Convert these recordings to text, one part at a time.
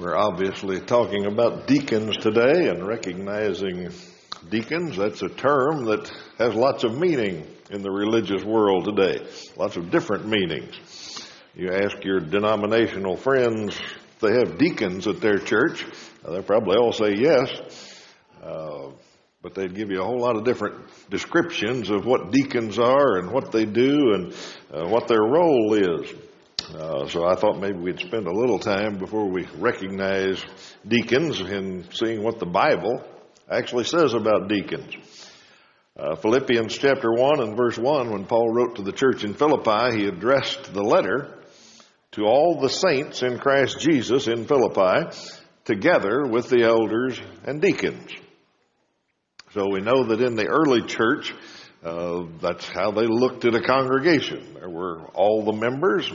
We're obviously talking about deacons today and recognizing deacons. That's a term that has lots of meaning in the religious world today, lots of different meanings. You ask your denominational friends if they have deacons at their church, they'll probably all say yes. Uh, but they'd give you a whole lot of different descriptions of what deacons are and what they do and uh, what their role is. Uh, so I thought maybe we'd spend a little time before we recognize deacons in seeing what the Bible actually says about deacons. Uh, Philippians chapter 1 and verse 1, when Paul wrote to the church in Philippi, he addressed the letter to all the saints in Christ Jesus in Philippi, together with the elders and deacons. So we know that in the early church, uh, that's how they looked at a congregation. There were all the members,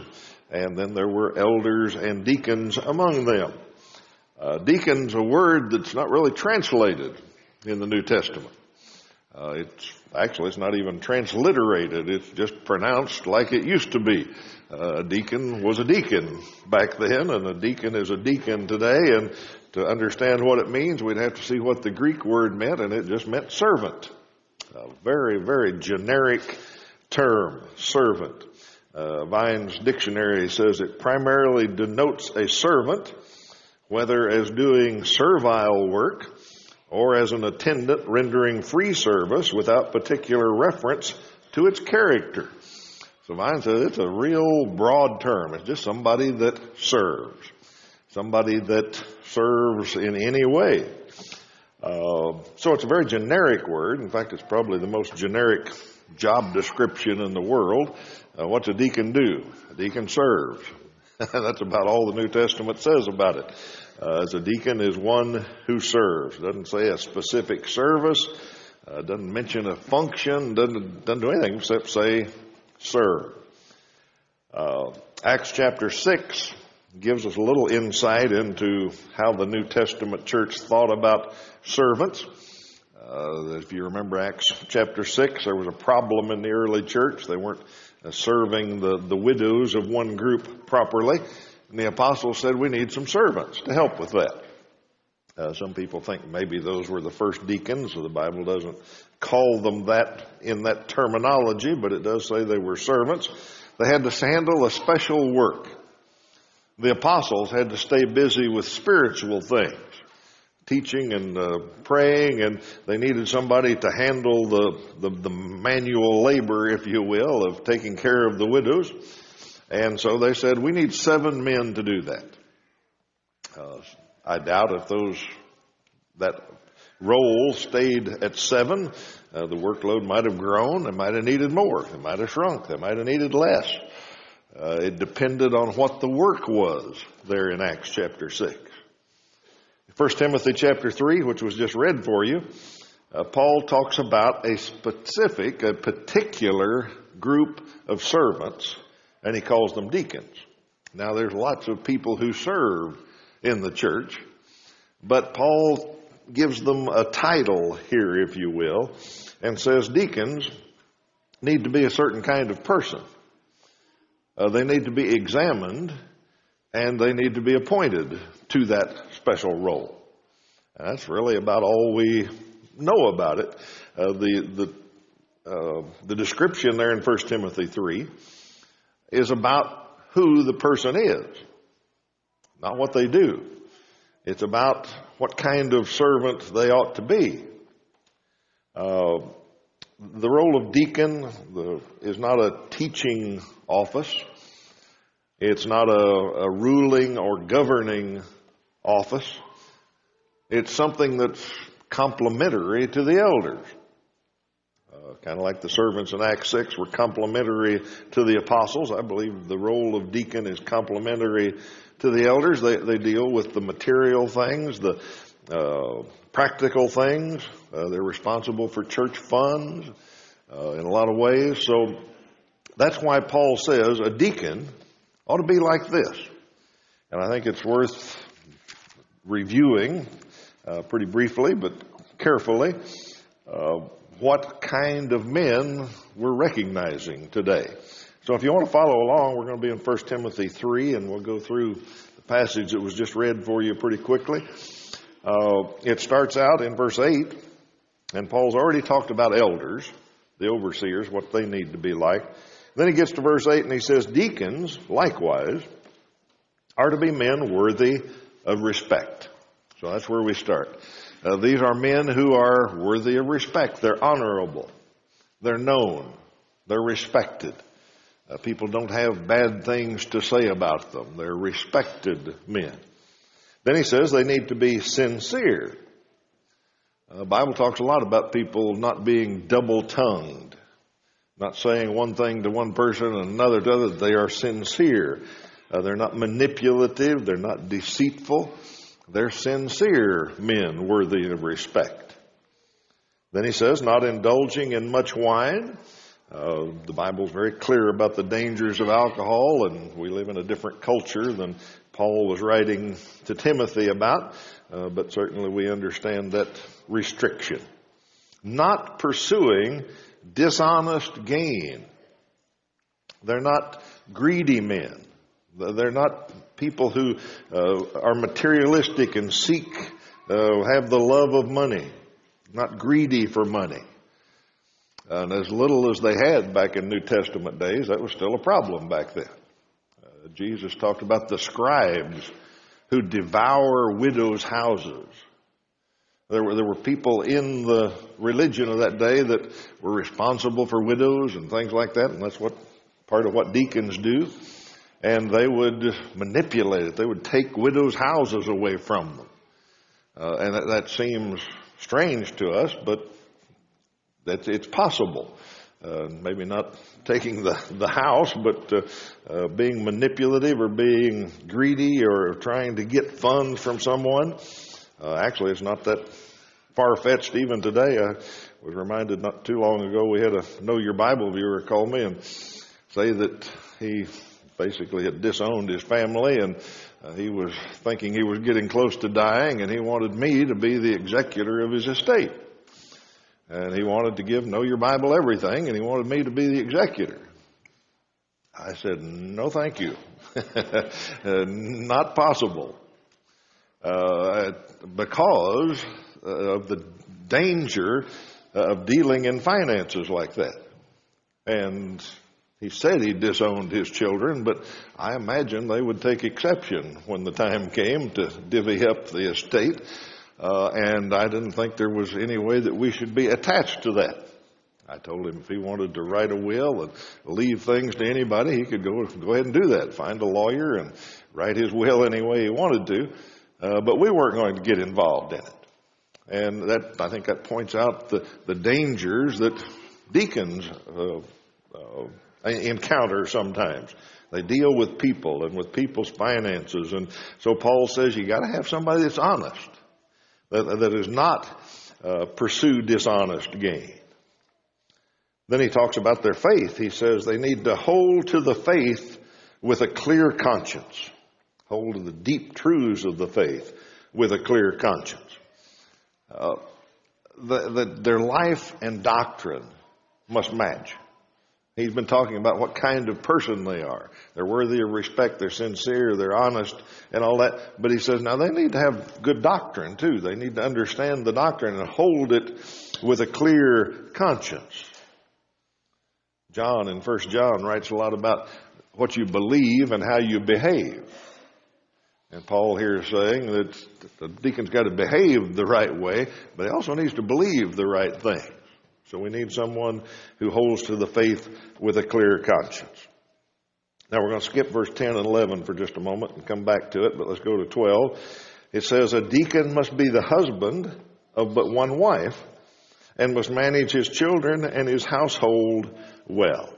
and then there were elders and deacons among them. Uh, deacon's a word that's not really translated in the New Testament. Uh, it's actually it's not even transliterated. It's just pronounced like it used to be. Uh, a deacon was a deacon back then, and a deacon is a deacon today. And to understand what it means, we'd have to see what the Greek word meant, and it just meant servant. A very, very generic term, servant. Uh, Vine's dictionary says it primarily denotes a servant, whether as doing servile work or as an attendant rendering free service without particular reference to its character. So Vine says it's a real broad term. It's just somebody that serves, somebody that serves in any way. Uh, so it's a very generic word. In fact, it's probably the most generic job description in the world. Uh, what's a deacon do? A deacon serves. That's about all the New Testament says about it. Uh, as a deacon is one who serves. Doesn't say a specific service. Uh, doesn't mention a function. Doesn't doesn't do anything except say serve. Uh, Acts chapter six gives us a little insight into how the New Testament church thought about servants. Uh, if you remember Acts chapter 6, there was a problem in the early church. They weren't uh, serving the, the widows of one group properly. And the apostles said, We need some servants to help with that. Uh, some people think maybe those were the first deacons. So the Bible doesn't call them that in that terminology, but it does say they were servants. They had to handle a special work the apostles had to stay busy with spiritual things, teaching and uh, praying, and they needed somebody to handle the, the, the manual labor, if you will, of taking care of the widows. And so they said, we need seven men to do that. Uh, I doubt if those, that role stayed at seven, uh, the workload might have grown. They might have needed more. They might have shrunk. They might have needed less. Uh, it depended on what the work was there in Acts chapter 6. 1 Timothy chapter 3, which was just read for you, uh, Paul talks about a specific, a particular group of servants, and he calls them deacons. Now, there's lots of people who serve in the church, but Paul gives them a title here, if you will, and says deacons need to be a certain kind of person. Uh, they need to be examined and they need to be appointed to that special role. And that's really about all we know about it. Uh, the the uh, the description there in 1 Timothy 3 is about who the person is, not what they do. It's about what kind of servant they ought to be. Uh, the role of deacon the, is not a teaching office. It's not a, a ruling or governing office. It's something that's complementary to the elders. Uh, kind of like the servants in Acts 6 were complementary to the apostles. I believe the role of deacon is complementary to the elders. They, they deal with the material things, the uh, practical things. Uh, they're responsible for church funds uh, in a lot of ways. So that's why Paul says a deacon ought to be like this. And I think it's worth reviewing uh, pretty briefly, but carefully, uh, what kind of men we're recognizing today. So if you want to follow along, we're going to be in 1 Timothy 3, and we'll go through the passage that was just read for you pretty quickly. Uh, it starts out in verse 8, and Paul's already talked about elders, the overseers, what they need to be like. Then he gets to verse 8 and he says, Deacons, likewise, are to be men worthy of respect. So that's where we start. Uh, these are men who are worthy of respect. They're honorable. They're known. They're respected. Uh, people don't have bad things to say about them. They're respected men. Then he says they need to be sincere. Uh, the Bible talks a lot about people not being double tongued, not saying one thing to one person and another to other. They are sincere. Uh, they're not manipulative. They're not deceitful. They're sincere men worthy of respect. Then he says, not indulging in much wine. Uh, the Bible's very clear about the dangers of alcohol, and we live in a different culture than Paul was writing to Timothy about, uh, but certainly we understand that restriction. Not pursuing dishonest gain. They're not greedy men. They're not people who uh, are materialistic and seek, uh, have the love of money, not greedy for money. And as little as they had back in New Testament days, that was still a problem back then. Uh, Jesus talked about the scribes who devour widows' houses. There were, there were people in the religion of that day that were responsible for widows and things like that, and that's what part of what deacons do. And they would manipulate it. They would take widows' houses away from them. Uh, and that, that seems strange to us, but that it's possible. Uh, maybe not taking the, the house, but uh, uh, being manipulative or being greedy or trying to get funds from someone. Uh, actually, it's not that far fetched even today. I was reminded not too long ago we had a Know Your Bible viewer call me and say that he basically had disowned his family and uh, he was thinking he was getting close to dying and he wanted me to be the executor of his estate. And he wanted to give Know Your Bible everything, and he wanted me to be the executor. I said, no, thank you. not possible. Uh, because of the danger of dealing in finances like that. And he said he disowned his children, but I imagine they would take exception when the time came to divvy up the estate. Uh, and I didn't think there was any way that we should be attached to that. I told him if he wanted to write a will and leave things to anybody, he could go go ahead and do that. Find a lawyer and write his will any way he wanted to. Uh, but we weren't going to get involved in it. And that I think that points out the, the dangers that deacons uh, uh, encounter sometimes. They deal with people and with people's finances, and so Paul says you got to have somebody that's honest that, that is not uh, pursue dishonest gain. Then he talks about their faith. He says they need to hold to the faith with a clear conscience. Hold to the deep truths of the faith with a clear conscience. Uh, the, the, their life and doctrine must match. He's been talking about what kind of person they are. They're worthy of respect, they're sincere, they're honest, and all that. But he says now they need to have good doctrine too. They need to understand the doctrine and hold it with a clear conscience. John in First John writes a lot about what you believe and how you behave. And Paul here is saying that the deacon's got to behave the right way, but he also needs to believe the right thing. So we need someone who holds to the faith with a clear conscience. Now we're going to skip verse 10 and 11 for just a moment and come back to it, but let's go to 12. It says, A deacon must be the husband of but one wife and must manage his children and his household well.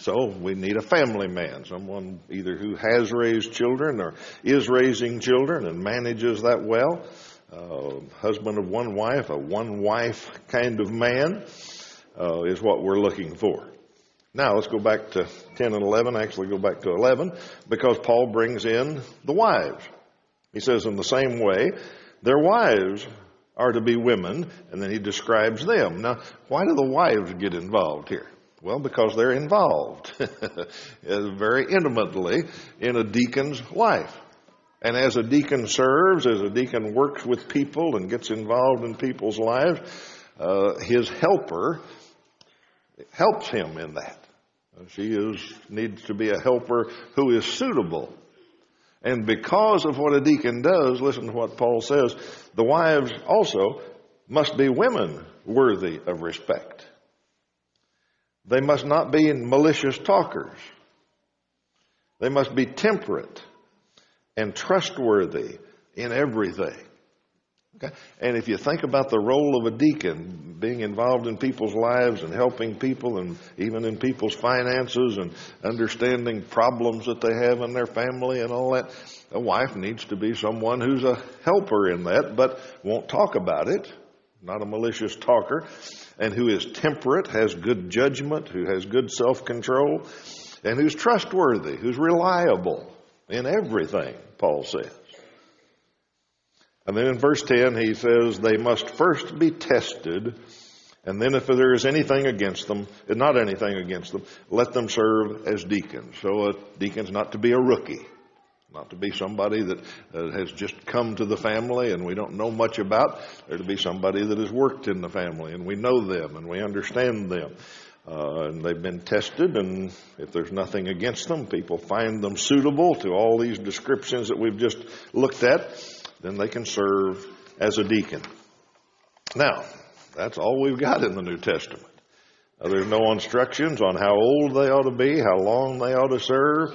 So we need a family man, someone either who has raised children or is raising children and manages that well uh, husband of one wife, a one wife kind of man, uh, is what we're looking for. Now let's go back to 10 and 11, actually go back to 11, because Paul brings in the wives. He says, in the same way, their wives are to be women, and then he describes them. Now, why do the wives get involved here? Well, because they're involved very intimately in a deacon's life. And as a deacon serves, as a deacon works with people and gets involved in people's lives, uh, his helper helps him in that. She is, needs to be a helper who is suitable. And because of what a deacon does, listen to what Paul says, the wives also must be women worthy of respect. They must not be malicious talkers. They must be temperate and trustworthy in everything. Okay? And if you think about the role of a deacon, being involved in people's lives and helping people and even in people's finances and understanding problems that they have in their family and all that, a wife needs to be someone who's a helper in that, but won't talk about it, not a malicious talker, and who is temperate, has good judgment, who has good self-control, and who's trustworthy, who's reliable in everything, Paul says. And then in verse 10, he says, they must first be tested, and then if there is anything against them, not anything against them, let them serve as deacons. So a deacon's not to be a rookie, not to be somebody that uh, has just come to the family and we don't know much about. They're to be somebody that has worked in the family and we know them and we understand them. Uh, and they've been tested, and if there's nothing against them, people find them suitable to all these descriptions that we've just looked at, then they can serve as a deacon. Now, that's all we've got in the New Testament. Uh, there's no instructions on how old they ought to be, how long they ought to serve.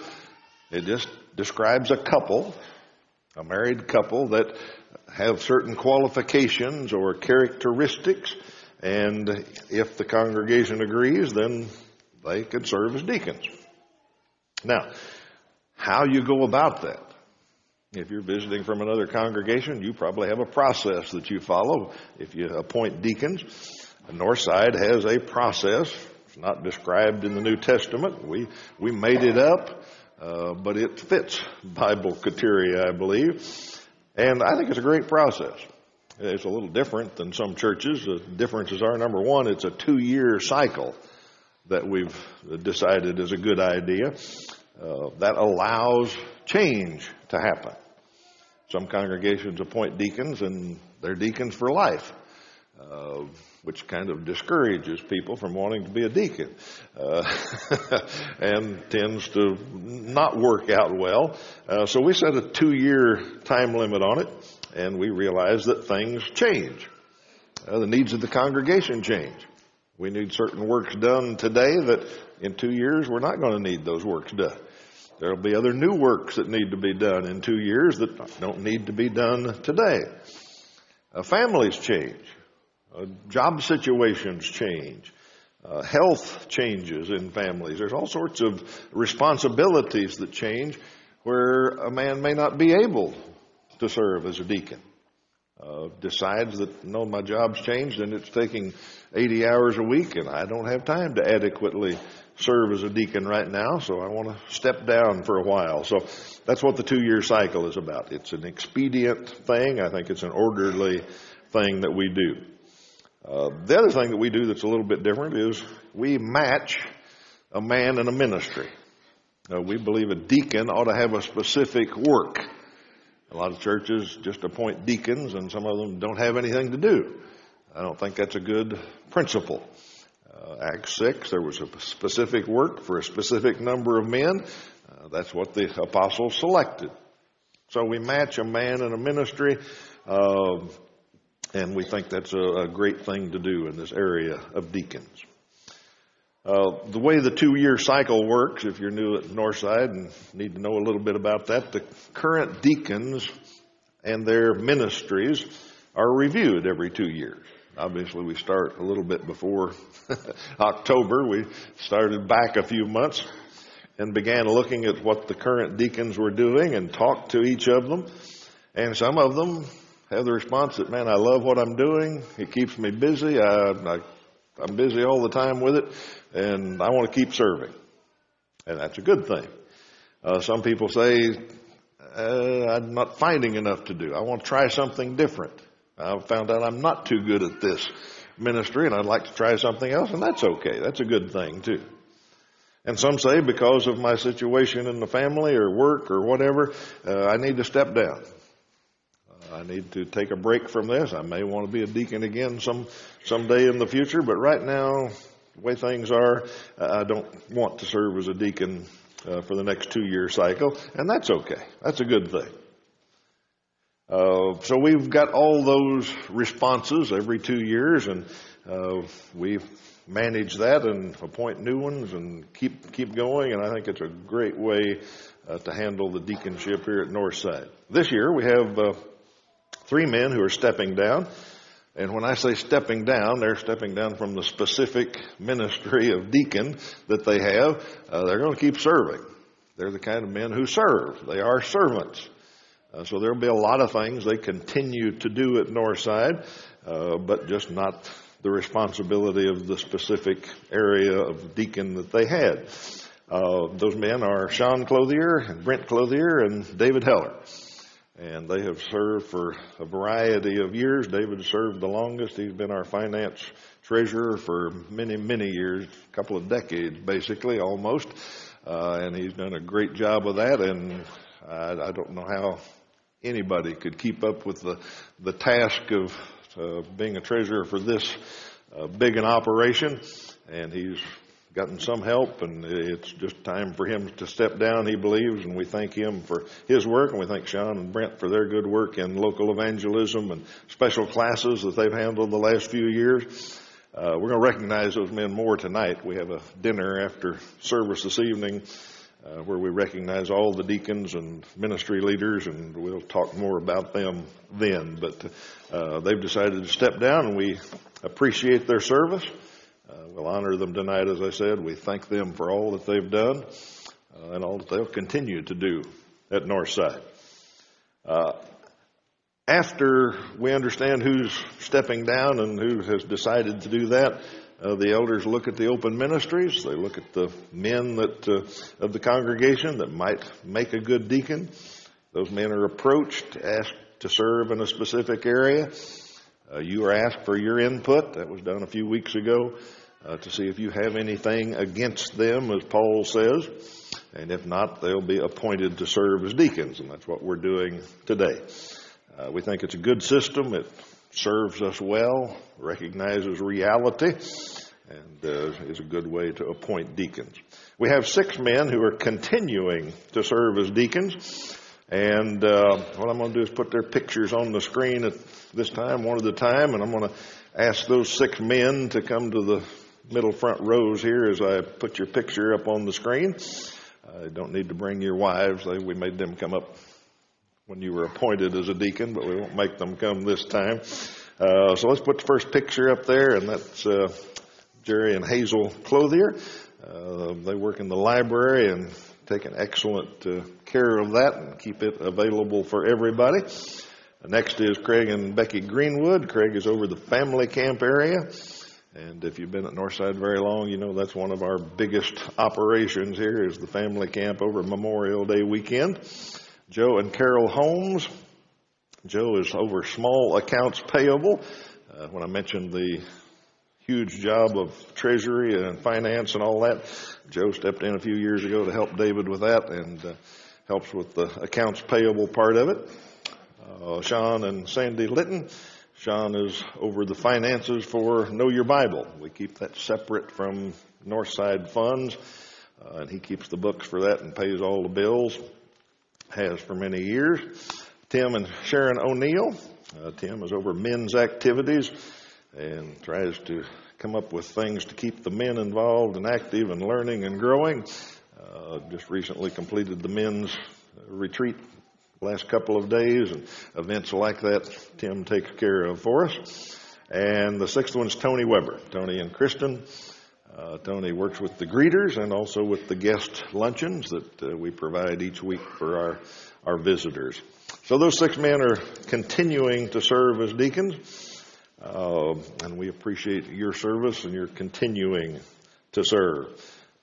It just describes a couple, a married couple that have certain qualifications or characteristics and if the congregation agrees, then they can serve as deacons. Now, how you go about that? If you're visiting from another congregation, you probably have a process that you follow. If you appoint deacons, Northside has a process. It's not described in the New Testament. We we made it up, uh, but it fits Bible criteria, I believe, and I think it's a great process. It's a little different than some churches. The differences are number one, it's a two year cycle that we've decided is a good idea. Uh, that allows change to happen. Some congregations appoint deacons and they're deacons for life. Uh, which kind of discourages people from wanting to be a deacon uh, and tends to not work out well. Uh, so we set a two year time limit on it and we realize that things change. Uh, the needs of the congregation change. We need certain works done today that in two years we're not going to need those works done. There'll be other new works that need to be done in two years that don't need to be done today. Uh, families change. Uh, job situations change. Uh, health changes in families. There's all sorts of responsibilities that change where a man may not be able to serve as a deacon. Uh, decides that no, my job's changed and it's taking 80 hours a week and I don't have time to adequately serve as a deacon right now, so I want to step down for a while. So that's what the two year cycle is about. It's an expedient thing. I think it's an orderly thing that we do. Uh, the other thing that we do that's a little bit different is we match a man in a ministry. Uh, we believe a deacon ought to have a specific work. A lot of churches just appoint deacons, and some of them don't have anything to do. I don't think that's a good principle. Uh, Acts 6, there was a specific work for a specific number of men. Uh, that's what the apostles selected. So we match a man in a ministry, uh, and we think that's a, a, great thing to do in this area of deacons. Uh, the way the two year cycle works, if you're new at Northside and need to know a little bit about that, the current deacons and their ministries are reviewed every two years. Obviously, we start a little bit before October. We started back a few months and began looking at what the current deacons were doing and talked to each of them. And some of them have the response that, man, I love what I'm doing. It keeps me busy. I, I I'm busy all the time with it, and I want to keep serving. And that's a good thing. Uh, some people say, uh, I'm not finding enough to do. I want to try something different. I've found out I'm not too good at this ministry and I'd like to try something else, and that's okay. That's a good thing too. And some say because of my situation in the family or work or whatever, uh, I need to step down. I need to take a break from this. I may want to be a deacon again some someday in the future, but right now, the way things are, I don't want to serve as a deacon uh, for the next two year cycle, and that's okay. That's a good thing. Uh, so we've got all those responses every two years, and uh, we manage that and appoint new ones and keep keep going. And I think it's a great way uh, to handle the deaconship here at Northside. This year we have uh, three men who are stepping down. And when I say stepping down, they're stepping down from the specific ministry of deacon that they have. Uh, they're going to keep serving. They're the kind of men who serve. They are servants. Uh, so there'll be a lot of things they continue to do at Northside, uh, but just not the responsibility of the specific area of deacon that they had. Uh, those men are Sean Clothier Brent Clothier and David Heller. And they have served for a variety of years. David served the longest. He's been our finance treasurer for many, many years, a couple of decades basically, almost. Uh, and he's done a great job of that. And I, I don't know how anybody could keep up with the, the task of uh, being a treasurer for this uh, big an operation. And he's gotten some help, and it's just time for him to step down, he believes, and we thank him for his work, and we thank Sean and Brent for their good work in local evangelism and special classes that they've handled the last few years. Uh, we're going to recognize those men more tonight. We have a dinner after service this evening uh, where we recognize all the deacons and ministry leaders, and we'll talk more about them then. But uh, they've decided to step down, and we appreciate their service. We'll honor them tonight, as I said. We thank them for all that they've done uh, and all that they'll continue to do at Northside. Uh, after we understand who's stepping down and who has decided to do that, uh, the elders look at the open ministries. They look at the men that uh, of the congregation that might make a good deacon. Those men are approached, asked to serve in a specific area. Uh, you are asked for your input. That was done a few weeks ago uh, to see if you have anything against them, as Paul says. And if not, they'll be appointed to serve as deacons, and that's what we're doing today. Uh, we think it's a good system. It serves us well, recognizes reality, and uh, is a good way to appoint deacons. We have six men who are continuing to serve as deacons. And uh, what I'm going to do is put their pictures on the screen at this time, one at a time, and I'm going to ask those six men to come to the middle front rows here as I put your picture up on the screen. I don't need to bring your wives. We made them come up when you were appointed as a deacon, but we won't make them come this time. Uh, so let's put the first picture up there, and that's uh, Jerry and Hazel Clothier. Uh, they work in the library and take an excellent uh, care of that and keep it available for everybody. Next is Craig and Becky Greenwood. Craig is over the family camp area. And if you've been at Northside very long, you know that's one of our biggest operations here is the family camp over Memorial Day weekend. Joe and Carol Holmes. Joe is over small accounts payable. Uh, when I mentioned the huge job of treasury and finance and all that, Joe stepped in a few years ago to help David with that and uh, helps with the accounts payable part of it. Uh, Sean and Sandy Litton. Sean is over the finances for Know Your Bible. We keep that separate from Northside funds, uh, and he keeps the books for that and pays all the bills has for many years. Tim and Sharon O'Neill. Uh, Tim is over men's activities and tries to come up with things to keep the men involved and active and learning and growing. Uh, just recently completed the men's retreat last couple of days and events like that Tim takes care of for us. And the sixth one is Tony Weber. Tony and Kristen uh, Tony works with the greeters and also with the guest luncheons that uh, we provide each week for our, our visitors. So those six men are continuing to serve as deacons, uh, and we appreciate your service and your continuing to serve.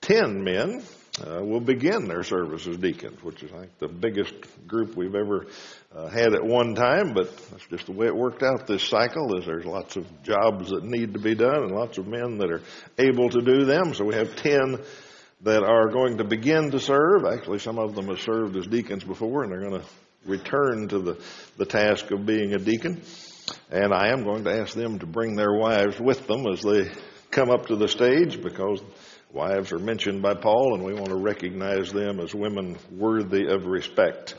Ten men uh, will begin their service as deacons, which is, think, the biggest group we've ever uh, had at one time. But that's just the way it worked out this cycle. Is there's lots of jobs that need to be done and lots of men that are able to do them. So we have ten that are going to begin to serve. Actually, some of them have served as deacons before, and they're going to return to the the task of being a deacon. And I am going to ask them to bring their wives with them as they come up to the stage because Wives are mentioned by Paul, and we want to recognize them as women worthy of respect,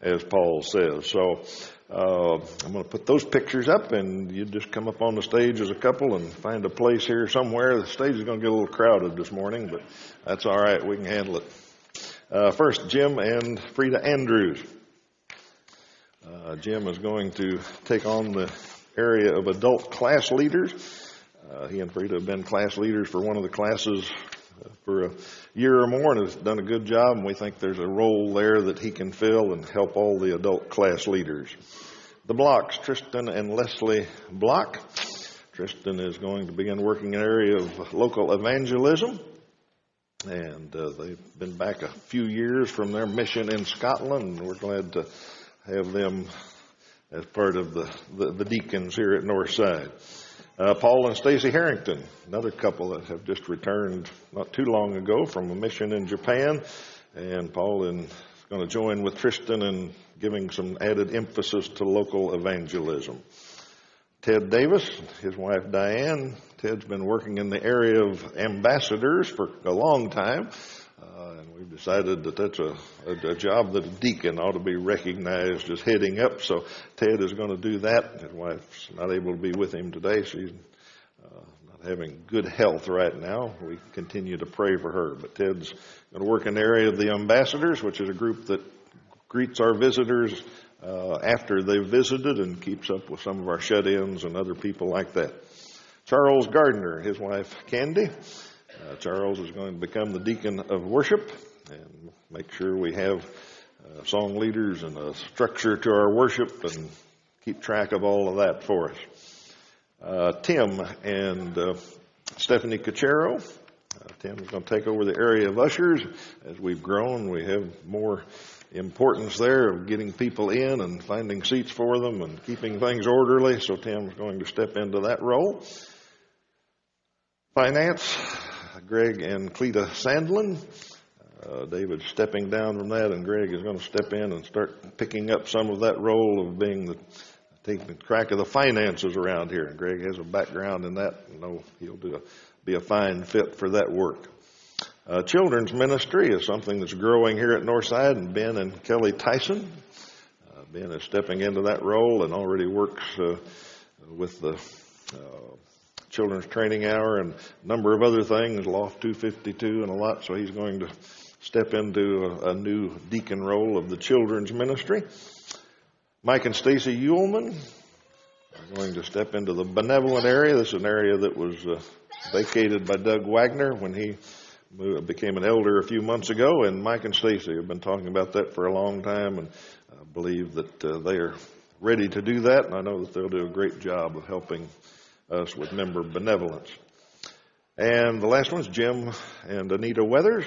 as Paul says. So uh, I'm going to put those pictures up, and you just come up on the stage as a couple and find a place here somewhere. The stage is going to get a little crowded this morning, but that's all right. We can handle it. Uh, first, Jim and Frida Andrews. Uh, Jim is going to take on the area of adult class leaders. Uh, he and Frida have been class leaders for one of the classes for a year or more and has done a good job, and we think there's a role there that he can fill and help all the adult class leaders. The Blocks, Tristan and Leslie Block. Tristan is going to begin working in an area of local evangelism, and uh, they've been back a few years from their mission in Scotland, and we're glad to have them as part of the, the, the deacons here at Northside. Uh, Paul and Stacy Harrington, another couple that have just returned not too long ago from a mission in Japan, and Paul is going to join with Tristan in giving some added emphasis to local evangelism. Ted Davis, his wife Diane. Ted's been working in the area of ambassadors for a long time. We've decided that that's a, a, a, job that a deacon ought to be recognized as heading up. So Ted is going to do that. His wife's not able to be with him today. She's uh, not having good health right now. We continue to pray for her. But Ted's going to work in the area of the ambassadors, which is a group that greets our visitors uh, after they've visited and keeps up with some of our shut-ins and other people like that. Charles Gardner, his wife Candy. Uh, Charles is going to become the deacon of worship and make sure we have uh, song leaders and a structure to our worship and keep track of all of that for us. Uh, Tim and uh, Stephanie Cachero. Uh, Tim is going to take over the area of ushers. As we've grown, we have more importance there of getting people in and finding seats for them and keeping things orderly. So Tim's going to step into that role. Finance, Greg and Cleta Sandlin. Uh, David's stepping down from that, and Greg is going to step in and start picking up some of that role of being the taking crack of the finances around here. And Greg has a background in that. You know, he'll do a, be a fine fit for that work. Uh, children's ministry is something that's growing here at Northside, and Ben and Kelly Tyson. Uh, ben is stepping into that role and already works uh, with the uh, children's training hour and a number of other things, Loft 252 and a lot. So he's going to step into a, a new deacon role of the children's ministry. Mike and Stacy Uhlman are going to step into the benevolent area. This is an area that was uh, vacated by Doug Wagner when he became an elder a few months ago, and Mike and Stacy have been talking about that for a long time, and I believe that uh, they are ready to do that, and I know that they'll do a great job of helping us with member benevolence. And the last one is Jim and Anita Weathers.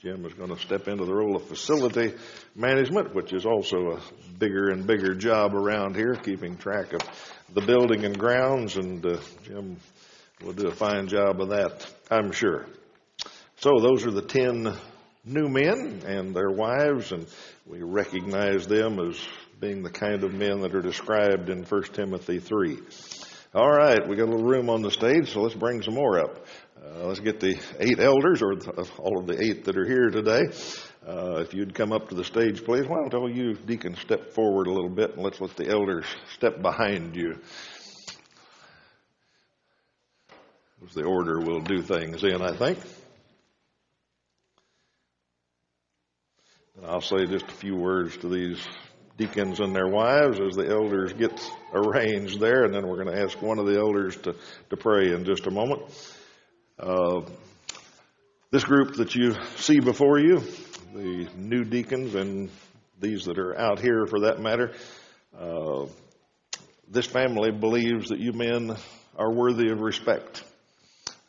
Jim is going to step into the role of facility management, which is also a bigger and bigger job around here, keeping track of the building and grounds, and uh, Jim will do a fine job of that, I'm sure. So those are the ten new men and their wives, and we recognize them as being the kind of men that are described in 1 Timothy 3. All right, we got a little room on the stage, so let's bring some more up. Uh, let's get the eight elders, or all of the eight that are here today. Uh, if you'd come up to the stage, please. Why don't all you deacons step forward a little bit, and let's let the elders step behind you. As the order we'll do things in, I think. And I'll say just a few words to these deacons and their wives as the elders get arranged there, and then we're going to ask one of the elders to, to pray in just a moment. Uh, this group that you see before you, the new deacons and these that are out here for that matter, uh, this family believes that you men are worthy of respect.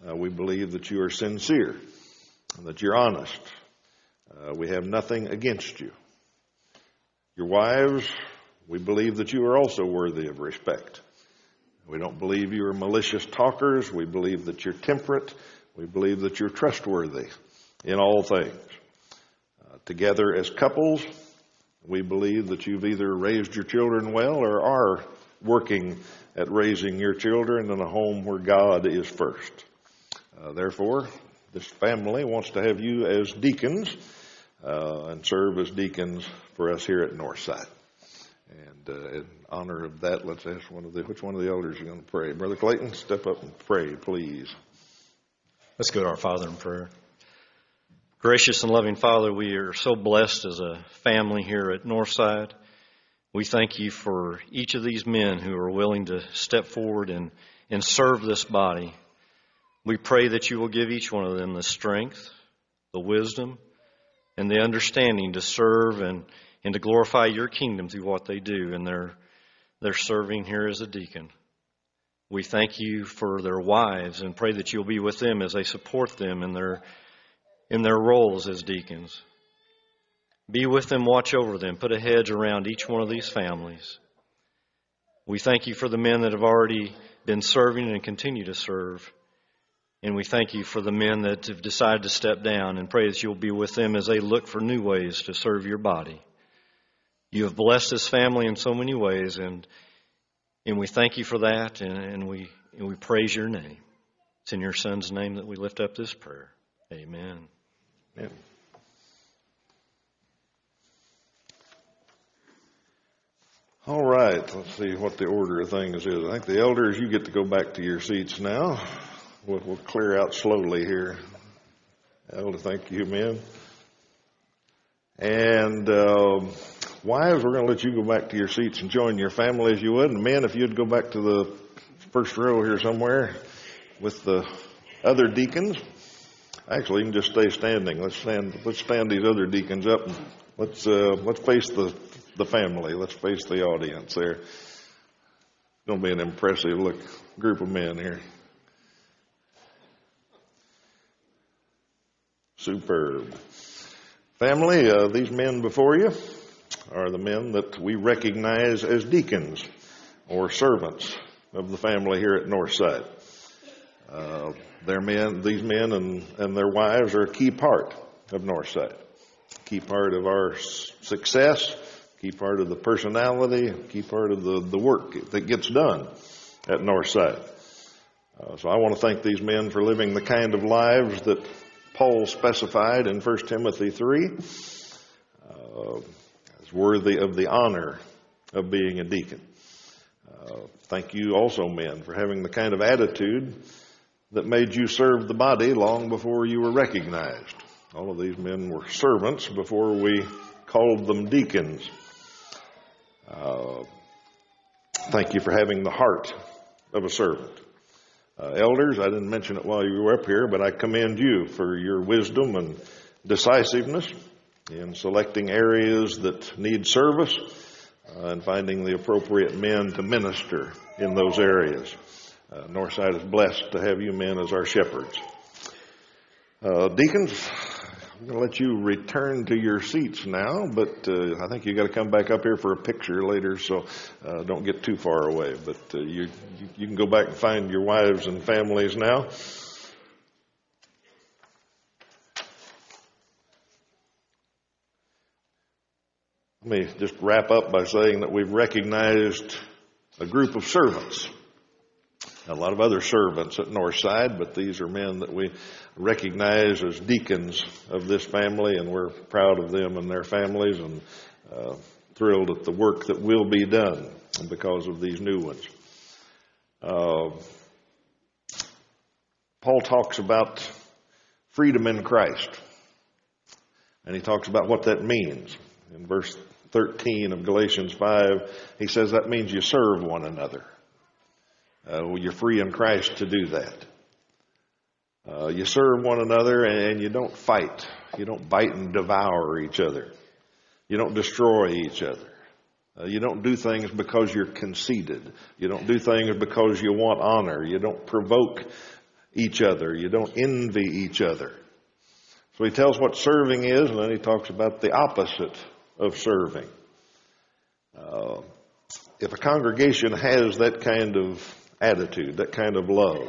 Uh, we believe that you are sincere and that you're honest. Uh, we have nothing against you. Your wives, we believe that you are also worthy of respect. We don't believe you are malicious talkers. We believe that you're temperate. We believe that you're trustworthy in all things. Uh, together as couples, we believe that you've either raised your children well or are working at raising your children in a home where God is first. Uh, therefore, this family wants to have you as deacons uh, and serve as deacons for us here at Northside. And uh, in honor of that, let's ask one of the which one of the elders are going to pray. Brother Clayton, step up and pray, please. Let's go to our Father in prayer. Gracious and loving Father, we are so blessed as a family here at Northside. We thank you for each of these men who are willing to step forward and, and serve this body. We pray that you will give each one of them the strength, the wisdom, and the understanding to serve and and to glorify your kingdom through what they do and their, their serving here as a deacon. We thank you for their wives and pray that you'll be with them as they support them in their, in their roles as deacons. Be with them, watch over them, put a hedge around each one of these families. We thank you for the men that have already been serving and continue to serve. And we thank you for the men that have decided to step down and pray that you'll be with them as they look for new ways to serve your body. You have blessed this family in so many ways, and and we thank you for that, and, and we and we praise your name. It's in your Son's name that we lift up this prayer. Amen. Amen. All right, let's see what the order of things is. I think the elders, you get to go back to your seats now. We'll, we'll clear out slowly here. Elder, thank you, men. And uh, wives, we're going to let you go back to your seats and join your family as you would. And men, if you'd go back to the first row here somewhere with the other deacons. Actually, you can just stay standing. Let's stand. Let's stand these other deacons up. Let's uh, let's face the the family. Let's face the audience there. Going to be an impressive look group of men here. Superb. Family, uh, these men before you are the men that we recognize as deacons or servants of the family here at Northside. Uh, their men, these men and, and their wives are a key part of Northside, key part of our success, key part of the personality, key part of the, the work that gets done at Northside. Uh, so I want to thank these men for living the kind of lives that Paul specified in 1 Timothy 3 uh, is worthy of the honor of being a deacon. Uh, thank you also, men, for having the kind of attitude that made you serve the body long before you were recognized. All of these men were servants before we called them deacons. Uh, thank you for having the heart of a servant. Uh, elders, I didn't mention it while you were up here, but I commend you for your wisdom and decisiveness in selecting areas that need service uh, and finding the appropriate men to minister in those areas. Uh, Northside is blessed to have you men as our shepherds. Uh, deacons, I'm going to let you return to your seats now, but uh, I think you got to come back up here for a picture later, so uh, don't get too far away. But uh, you, you can go back and find your wives and families now. Let me just wrap up by saying that we've recognized a group of servants a lot of other servants at Northside, but these are men that we recognize as deacons of this family, and we're proud of them and their families and uh, thrilled at the work that will be done because of these new ones. Uh, Paul talks about freedom in Christ, and he talks about what that means. In verse 13 of Galatians 5, he says that means you serve one another. Uh, well, you're free in Christ to do that. Uh, you serve one another and you don't fight. You don't bite and devour each other. You don't destroy each other. Uh, you don't do things because you're conceited. You don't do things because you want honor. You don't provoke each other. You don't envy each other. So he tells what serving is, and then he talks about the opposite of serving. Uh, if a congregation has that kind of attitude, that kind of love,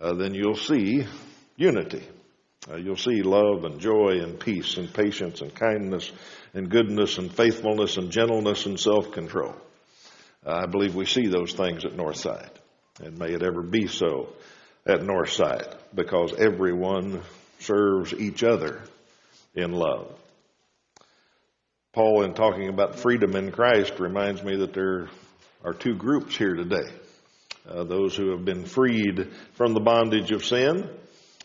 uh, then you'll see unity. Uh, you'll see love and joy and peace and patience and kindness and goodness and faithfulness and gentleness and self control. Uh, I believe we see those things at Northside. And may it ever be so at Northside because everyone serves each other in love. Paul, in talking about freedom in Christ, reminds me that there are two groups here today uh, those who have been freed from the bondage of sin,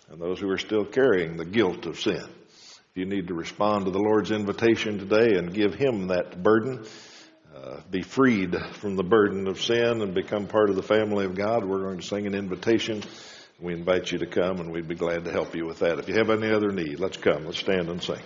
and those who are still carrying the guilt of sin. If you need to respond to the Lord's invitation today and give Him that burden, uh, be freed from the burden of sin and become part of the family of God, we're going to sing an invitation. We invite you to come, and we'd be glad to help you with that. If you have any other need, let's come. Let's stand and sing.